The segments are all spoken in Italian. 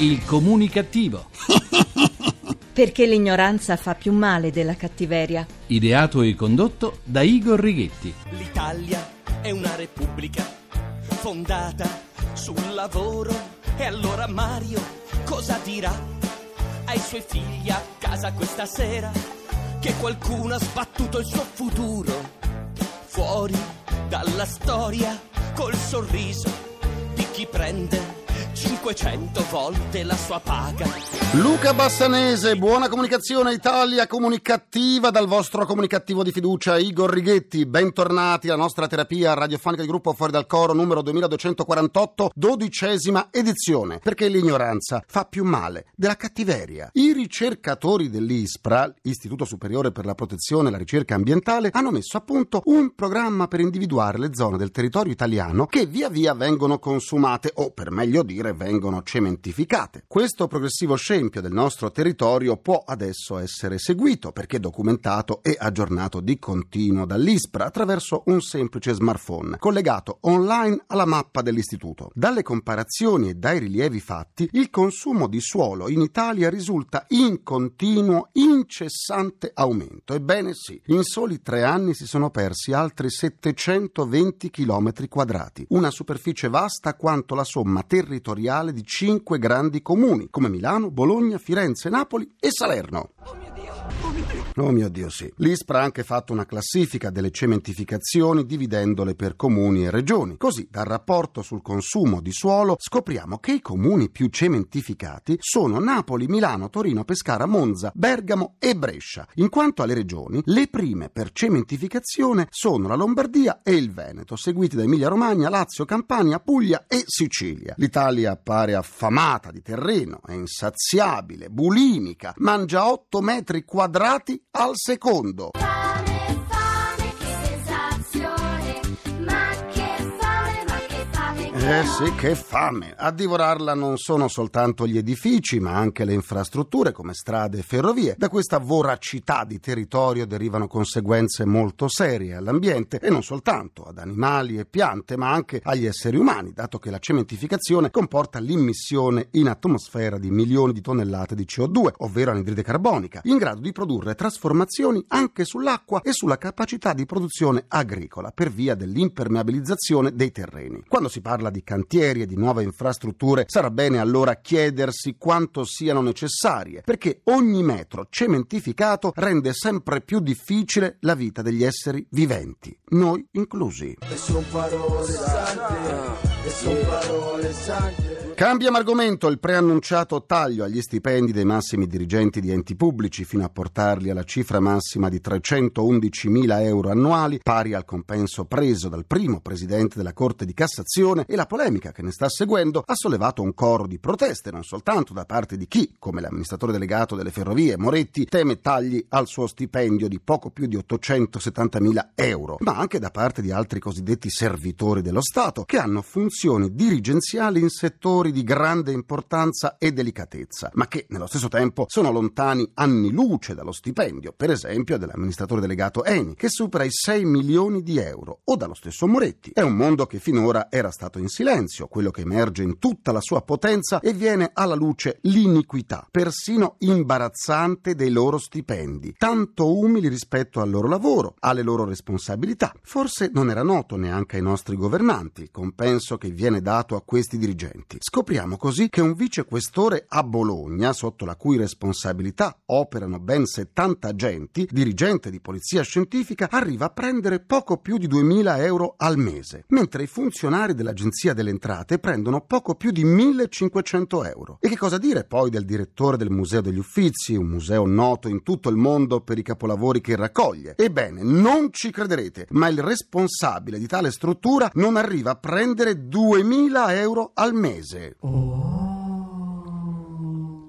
Il comunicativo. Perché l'ignoranza fa più male della cattiveria. Ideato e condotto da Igor Righetti. L'Italia è una repubblica fondata sul lavoro. E allora Mario cosa dirà ai suoi figli a casa questa sera? Che qualcuno ha sbattuto il suo futuro fuori dalla storia col sorriso di chi prende 500 volte la sua paga. Luca Bassanese, buona comunicazione Italia comunicativa dal vostro comunicativo di fiducia Igor Righetti. Bentornati alla nostra terapia radiofonica di gruppo Fuori dal Coro numero 2248, dodicesima edizione. Perché l'ignoranza fa più male della cattiveria. I ricercatori dell'ISPRA, Istituto Superiore per la Protezione e la Ricerca Ambientale, hanno messo a punto un programma per individuare le zone del territorio italiano che via via vengono consumate o per meglio dire vengono cementificate. Questo progressivo scempio del nostro territorio può adesso essere seguito perché documentato e aggiornato di continuo dall'ISPRA attraverso un semplice smartphone collegato online alla mappa dell'istituto. Dalle comparazioni e dai rilievi fatti, il consumo di suolo in Italia risulta in continuo, incessante aumento. Ebbene sì, in soli tre anni si sono persi altri 720 km quadrati, una superficie vasta quanto la somma territoriale territoriale di cinque grandi comuni, come Milano, Bologna, Firenze, Napoli e Salerno. Oh mio Dio! Sì. L'ISPRA ha anche fatto una classifica delle cementificazioni dividendole per comuni e regioni. Così, dal rapporto sul consumo di suolo, scopriamo che i comuni più cementificati sono Napoli, Milano, Torino, Pescara, Monza, Bergamo e Brescia. In quanto alle regioni, le prime per cementificazione sono la Lombardia e il Veneto, seguiti da Emilia-Romagna, Lazio, Campania, Puglia e Sicilia. L'Italia appare affamata di terreno, è insaziabile, bulimica, mangia 8 metri quadrati al secondo. Eh sì, che fame! A divorarla non sono soltanto gli edifici, ma anche le infrastrutture come strade e ferrovie. Da questa voracità di territorio derivano conseguenze molto serie all'ambiente e non soltanto ad animali e piante, ma anche agli esseri umani, dato che la cementificazione comporta l'immissione in atmosfera di milioni di tonnellate di CO2, ovvero anidride carbonica, in grado di produrre trasformazioni anche sull'acqua e sulla capacità di produzione agricola per via dell'impermeabilizzazione dei terreni. Quando si parla di cantieri e di nuove infrastrutture, sarà bene allora chiedersi quanto siano necessarie, perché ogni metro cementificato rende sempre più difficile la vita degli esseri viventi, noi inclusi. E son parole sante, e son parole sante. Cambiamo argomento, il preannunciato taglio agli stipendi dei massimi dirigenti di enti pubblici fino a portarli alla cifra massima di 311.000 euro annuali, pari al compenso preso dal primo presidente della Corte di Cassazione e la polemica che ne sta seguendo ha sollevato un coro di proteste non soltanto da parte di chi, come l'amministratore delegato delle ferrovie Moretti, teme tagli al suo stipendio di poco più di 870.000 euro, ma anche da parte di altri cosiddetti servitori dello Stato che hanno funzioni dirigenziali in settori di grande importanza e delicatezza, ma che nello stesso tempo sono lontani anni luce dallo stipendio, per esempio dell'amministratore delegato Eni, che supera i 6 milioni di euro, o dallo stesso Moretti. È un mondo che finora era stato in silenzio, quello che emerge in tutta la sua potenza e viene alla luce l'iniquità, persino imbarazzante dei loro stipendi, tanto umili rispetto al loro lavoro, alle loro responsabilità. Forse non era noto neanche ai nostri governanti il compenso che viene dato a questi dirigenti. Scopriamo così che un vicequestore a Bologna, sotto la cui responsabilità operano ben 70 agenti, dirigente di polizia scientifica, arriva a prendere poco più di 2.000 euro al mese, mentre i funzionari dell'Agenzia delle Entrate prendono poco più di 1.500 euro. E che cosa dire poi del direttore del Museo degli Uffizi, un museo noto in tutto il mondo per i capolavori che raccoglie? Ebbene, non ci crederete, ma il responsabile di tale struttura non arriva a prendere 2.000 euro al mese. 哦。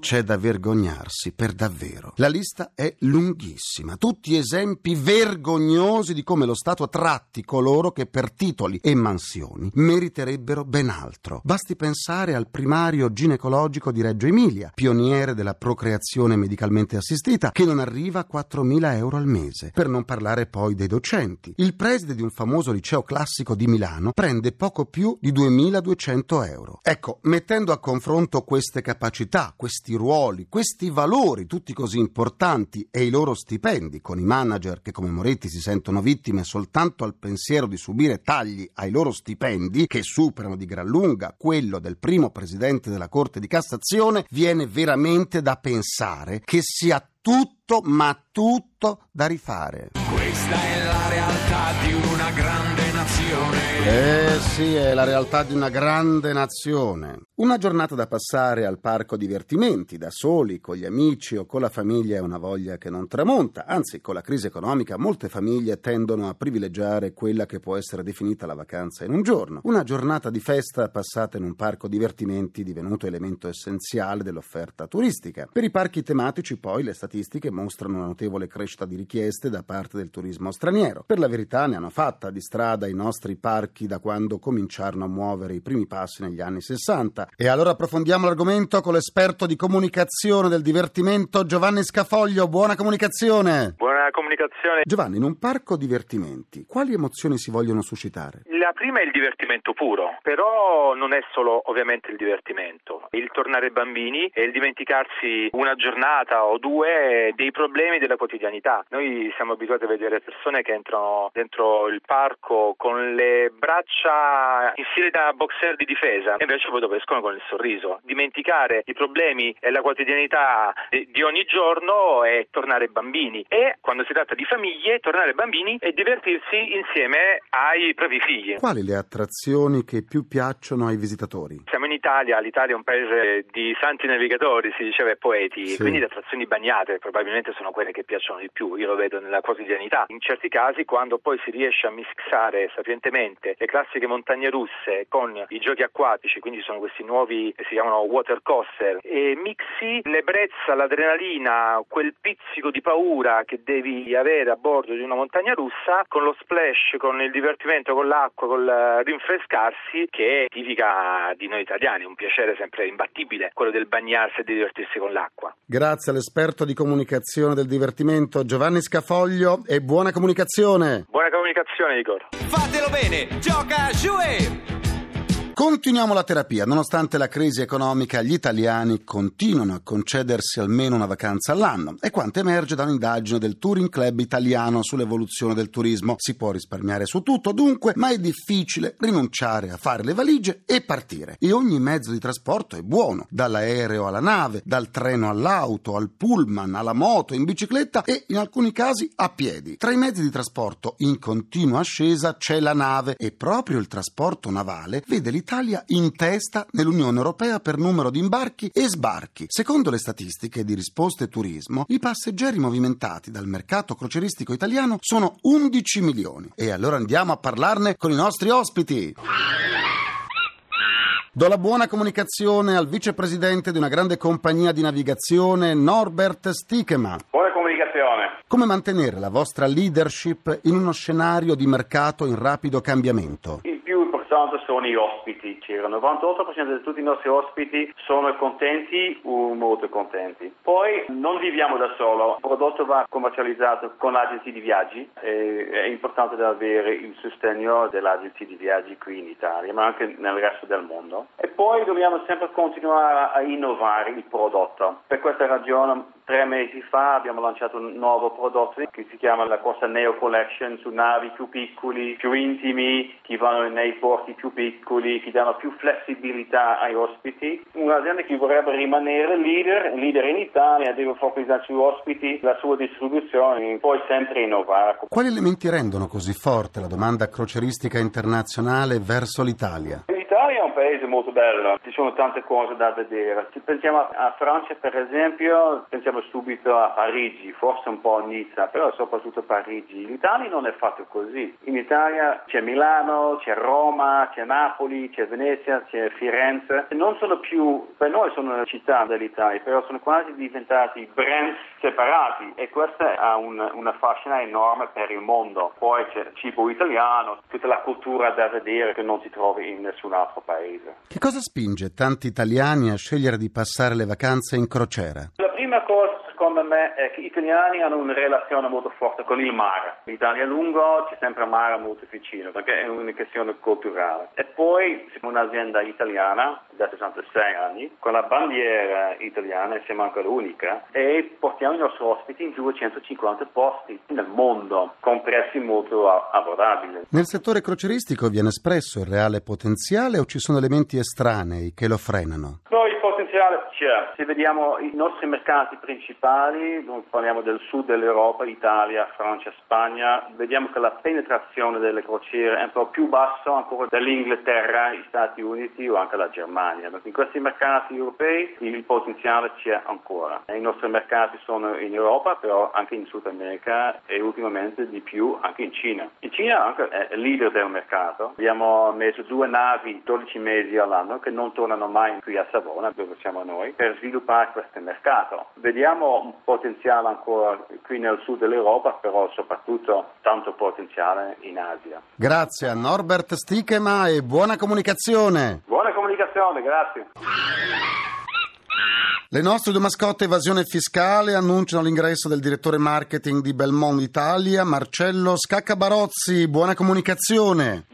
C'è da vergognarsi per davvero. La lista è lunghissima, tutti esempi vergognosi di come lo Stato tratti coloro che per titoli e mansioni meriterebbero ben altro. Basti pensare al primario ginecologico di Reggio Emilia, pioniere della procreazione medicalmente assistita, che non arriva a 4.000 euro al mese, per non parlare poi dei docenti. Il preside di un famoso liceo classico di Milano prende poco più di 2.200 euro. Ecco, mettendo a confronto queste capacità, questi ruoli, questi valori, tutti così importanti, e i loro stipendi, con i manager che come Moretti si sentono vittime soltanto al pensiero di subire tagli ai loro stipendi, che superano di gran lunga quello del primo presidente della Corte di Cassazione, viene veramente da pensare che sia tutto, ma tutto da rifare. Questa è la realtà di una grande nazione. Eh sì, è la realtà di una grande nazione. Una giornata da passare al parco divertimenti, da soli, con gli amici o con la famiglia è una voglia che non tramonta, anzi con la crisi economica molte famiglie tendono a privilegiare quella che può essere definita la vacanza in un giorno. Una giornata di festa passata in un parco divertimenti divenuto elemento essenziale dell'offerta turistica. Per i parchi tematici poi le statistiche mostrano una notevole crescita di richieste da parte del turismo straniero. Per la verità ne hanno fatta di strada i nostri parchi da quando cominciarono a muovere i primi passi negli anni 60. E allora approfondiamo l'argomento con l'esperto di comunicazione del divertimento Giovanni Scafoglio. Buona comunicazione! Buona comunicazione. Giovanni, in un parco divertimenti, quali emozioni si vogliono suscitare? La prima è il divertimento puro, però non è solo ovviamente il divertimento. Il tornare bambini e il dimenticarsi una giornata o due dei problemi della quotidianità. Noi siamo abituati a vedere persone che entrano dentro il parco con le braccia in stile da boxer di difesa e invece poi dopo escono con il sorriso. Dimenticare i problemi e la quotidianità di ogni giorno e tornare bambini. E quando si tratta di famiglie, tornare bambini e divertirsi insieme ai propri figli. Quali le attrazioni che più piacciono ai visitatori? Siamo in Italia, l'Italia è un paese di santi navigatori, si diceva, e poeti, Sì. quindi le attrazioni bagnate probabilmente sono quelle che piacciono di più, io lo vedo nella quotidianità. In certi casi, quando poi si riesce a mixare sapientemente le classiche montagne russe con i giochi acquatici, quindi sono questi nuovi che si chiamano water coaster, e mixi l'ebbrezza, l'adrenalina, quel pizzico di paura che devi avere a bordo di una montagna russa, con lo splash, con il divertimento, con l'acqua, col eh, rinfrescarsi, che è tipica di noi italiani, un piacere sempre imbattibile, quello del bagnarsi e di divertirsi con l'acqua. Grazie all'esperto di comunicazione del divertimento Giovanni Scafoglio e buona comunicazione! Buona comunicazione, Igor. Fatelo bene, gioca Jouer! Continuiamo la terapia. Nonostante la crisi economica, gli italiani continuano a concedersi almeno una vacanza all'anno. È quanto emerge da un'indagine del Touring Club italiano sull'evoluzione del turismo. Si può risparmiare su tutto, dunque, ma è difficile rinunciare a fare le valigie e partire. E ogni mezzo di trasporto è buono, dall'aereo alla nave, dal treno all'auto, al pullman, alla moto, in bicicletta e in alcuni casi a piedi. Tra i mezzi di trasporto in continua ascesa c'è la nave e proprio il trasporto navale vede l'Italia in testa nell'Unione Europea per numero di imbarchi e sbarchi. Secondo le statistiche di Risposte Turismo, i passeggeri movimentati dal mercato croceristico italiano sono 11 milioni. E allora andiamo a parlarne con i nostri ospiti. Do la buona comunicazione al vicepresidente di una grande compagnia di navigazione, Norbert Stikema. Buona comunicazione. Come mantenere la vostra leadership in uno scenario di mercato in rapido cambiamento? Più importante sono gli ospiti, circa il 98% di tutti i nostri ospiti sono contenti o molto contenti. Poi non viviamo da solo, il prodotto va commercializzato con agenzie di viaggi è importante avere il sostegno dell'agenzia di viaggi qui in Italia, ma anche nel resto del mondo. E poi dobbiamo sempre continuare a innovare il prodotto. Per questa ragione tre mesi fa abbiamo lanciato un nuovo prodotto che si chiama la Costa Neo Collection su navi più piccoli, più intimi, che vanno nei porti più piccoli, che danno più flessibilità ai ospiti. Un'azienda che vorrebbe rimanere leader, leader in Italia, deve focalizzare sui ospiti, la sua distribuzione, poi sempre innovare. Quali elementi rendono così forte la domanda croceristica internazionale verso l'Italia? Un paese molto bello, ci sono tante cose da vedere. Se pensiamo a, Francia, per esempio, pensiamo subito a Parigi, forse un po' a Nizza, però soprattutto a Parigi. L'Italia non è fatto così. In Italia c'è Milano, c'è Roma, c'è Napoli, c'è Venezia, c'è Firenze. Non sono più, per noi sono città dell'Italia, però sono quasi diventati brand separati e questa ha un- una fascina enorme per il mondo. Poi c'è il cibo italiano, tutta la cultura da vedere che non si trova in nessun altro paese. Che cosa spinge tanti italiani a scegliere di passare le vacanze in crociera? La prima cosa secondo me è che gli italiani hanno una relazione molto forte con il mare. L'Italia è lungo, c'è sempre mare molto vicino perché è una questione culturale. E poi siamo un'azienda italiana da 66 anni con la bandiera italiana, siamo anche l'unica, e portiamo i nostri ospiti in 250 posti nel mondo con prezzi molto abbordabili. Nel settore croceristico viene espresso il reale potenziale o ci sono elementi estranei che lo frenano? No, potenziale c'è. Se vediamo i nostri mercati principali, parliamo del sud dell'Europa, Italia, Francia, Spagna, vediamo che la penetrazione delle crociere è un po' più basso ancora dell'Inghilterra, gli Stati Uniti o anche la Germania. In questi mercati europei il potenziale c'è ancora. I nostri mercati sono in Europa, però anche in Sud America e ultimamente di più anche in Cina. In Cina anche è leader del mercato. Abbiamo messo due navi 12 mesi all'anno che non tornano mai qui a Savona, dove siamo noi, per sviluppare questo mercato. Vediamo un potenziale ancora qui nel sud dell'Europa, però soprattutto tanto potenziale in Asia. Grazie a Norbert Stichema e buona comunicazione! Buona comunicazione, grazie. Le nostre due mascotte evasione fiscale annunciano l'ingresso del direttore marketing di Belmont Italia, Marcello Scaccabarozzi. Buona comunicazione!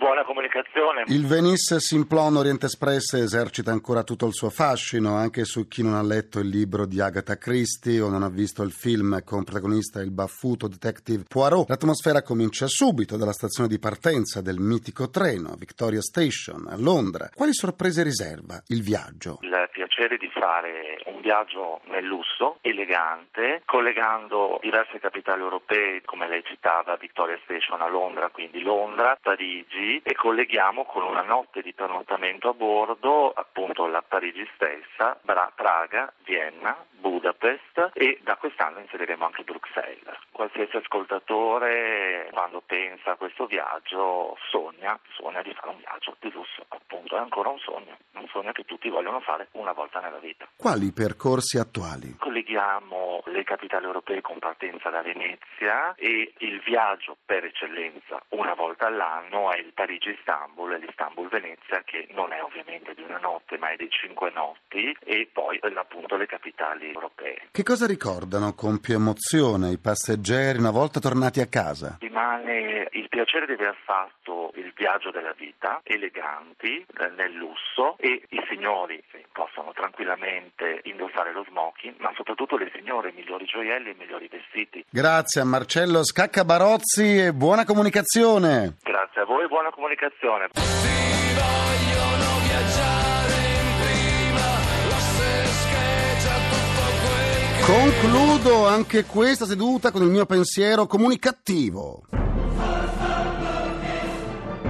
Il Venice Simplon Orient Express esercita ancora tutto il suo fascino, anche su chi non ha letto il libro di Agatha Christie o non ha visto il film con protagonista il baffuto detective Poirot. L'atmosfera comincia subito dalla stazione di partenza del mitico treno Victoria Station a Londra. Quali sorprese riserva il viaggio? Il piacere di fare un viaggio nel lusso, elegante, collegando diverse capitali europee, come lei citava, Victoria Station a Londra, quindi Londra, Parigi, e colleghiamo con una notte di pernottamento a bordo, appunto la Parigi stessa, Bra- Praga, Vienna, Budapest e da quest'anno inseriremo anche Bruxelles. Qualsiasi ascoltatore quando pensa a questo viaggio sogna, sogna di fare un viaggio di lusso, appunto è ancora un sogno, un sogno che tutti vogliono fare una volta nella vita. Quali percorsi attuali? Colleghiamo le capitali europee con partenza da Venezia e il viaggio per eccellenza una volta all'anno è il Parigi-Istanbul e l'Istanbul-Venezia che non è ovviamente di una notte ma è di cinque notti e poi eh, appunto le capitali europee. Che cosa ricordano con più emozione i passeggeri una volta tornati a casa? Rimane il piacere di aver fatto il viaggio della vita, eleganti, eh, nel lusso e i signori possono tranquillamente indossare lo smoking, ma soprattutto le signore i migliori gioielli e i migliori vestiti. Grazie a Marcello Scaccabarozzi e buona comunicazione! Grazie a voi e buona comunicazione. Concludo anche questa seduta con il mio pensiero comunicativo.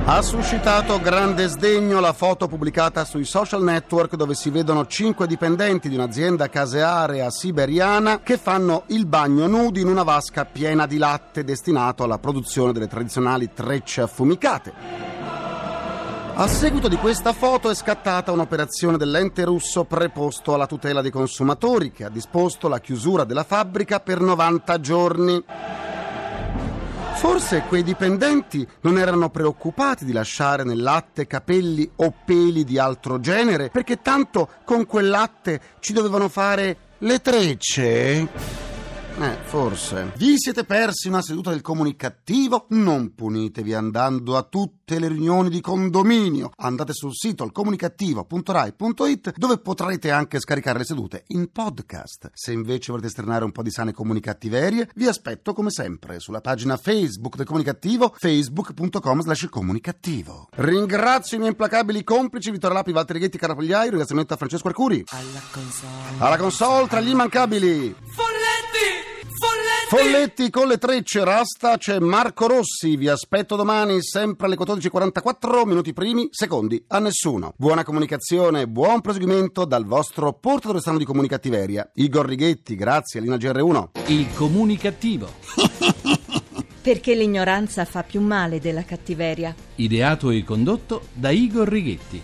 Ha suscitato grande sdegno la foto pubblicata sui social network dove si vedono cinque dipendenti di un'azienda casearea siberiana che fanno il bagno nudi in una vasca piena di latte destinato alla produzione delle tradizionali trecce affumicate. A seguito di questa foto è scattata un'operazione dell'ente russo preposto alla tutela dei consumatori che ha disposto la chiusura della fabbrica per 90 giorni. Forse quei dipendenti non erano preoccupati di lasciare nel latte capelli o peli di altro genere, perché tanto con quel latte ci dovevano fare le trecce? Eh, forse. Vi siete persi una seduta del comunicativo? Non punitevi andando a tutte le riunioni di condominio. Andate sul sito alcomunicativo.rai.it dove potrete anche scaricare le sedute in podcast. Se invece volete esternare un po' di sane comunicattiverie, vi aspetto come sempre sulla pagina Facebook del comunicativo facebook.com slash comunicativo. Ringrazio i miei implacabili complici Vittorio Lapi, Valtteri Ghetti, Carapagliai, ringraziamento a Francesco Arcuri. Alla console. Alla console tra gli immancabili. Folletti! Con le trecce, rasta, c'è Marco Rossi, vi aspetto domani sempre alle 14.44, minuti primi, secondi, a nessuno. Buona comunicazione, buon proseguimento dal vostro portatore strano di comunicattiveria. Igor Righetti, grazie, Lina GR1. Il comunicativo. Perché l'ignoranza fa più male della cattiveria. Ideato e condotto da Igor Righetti.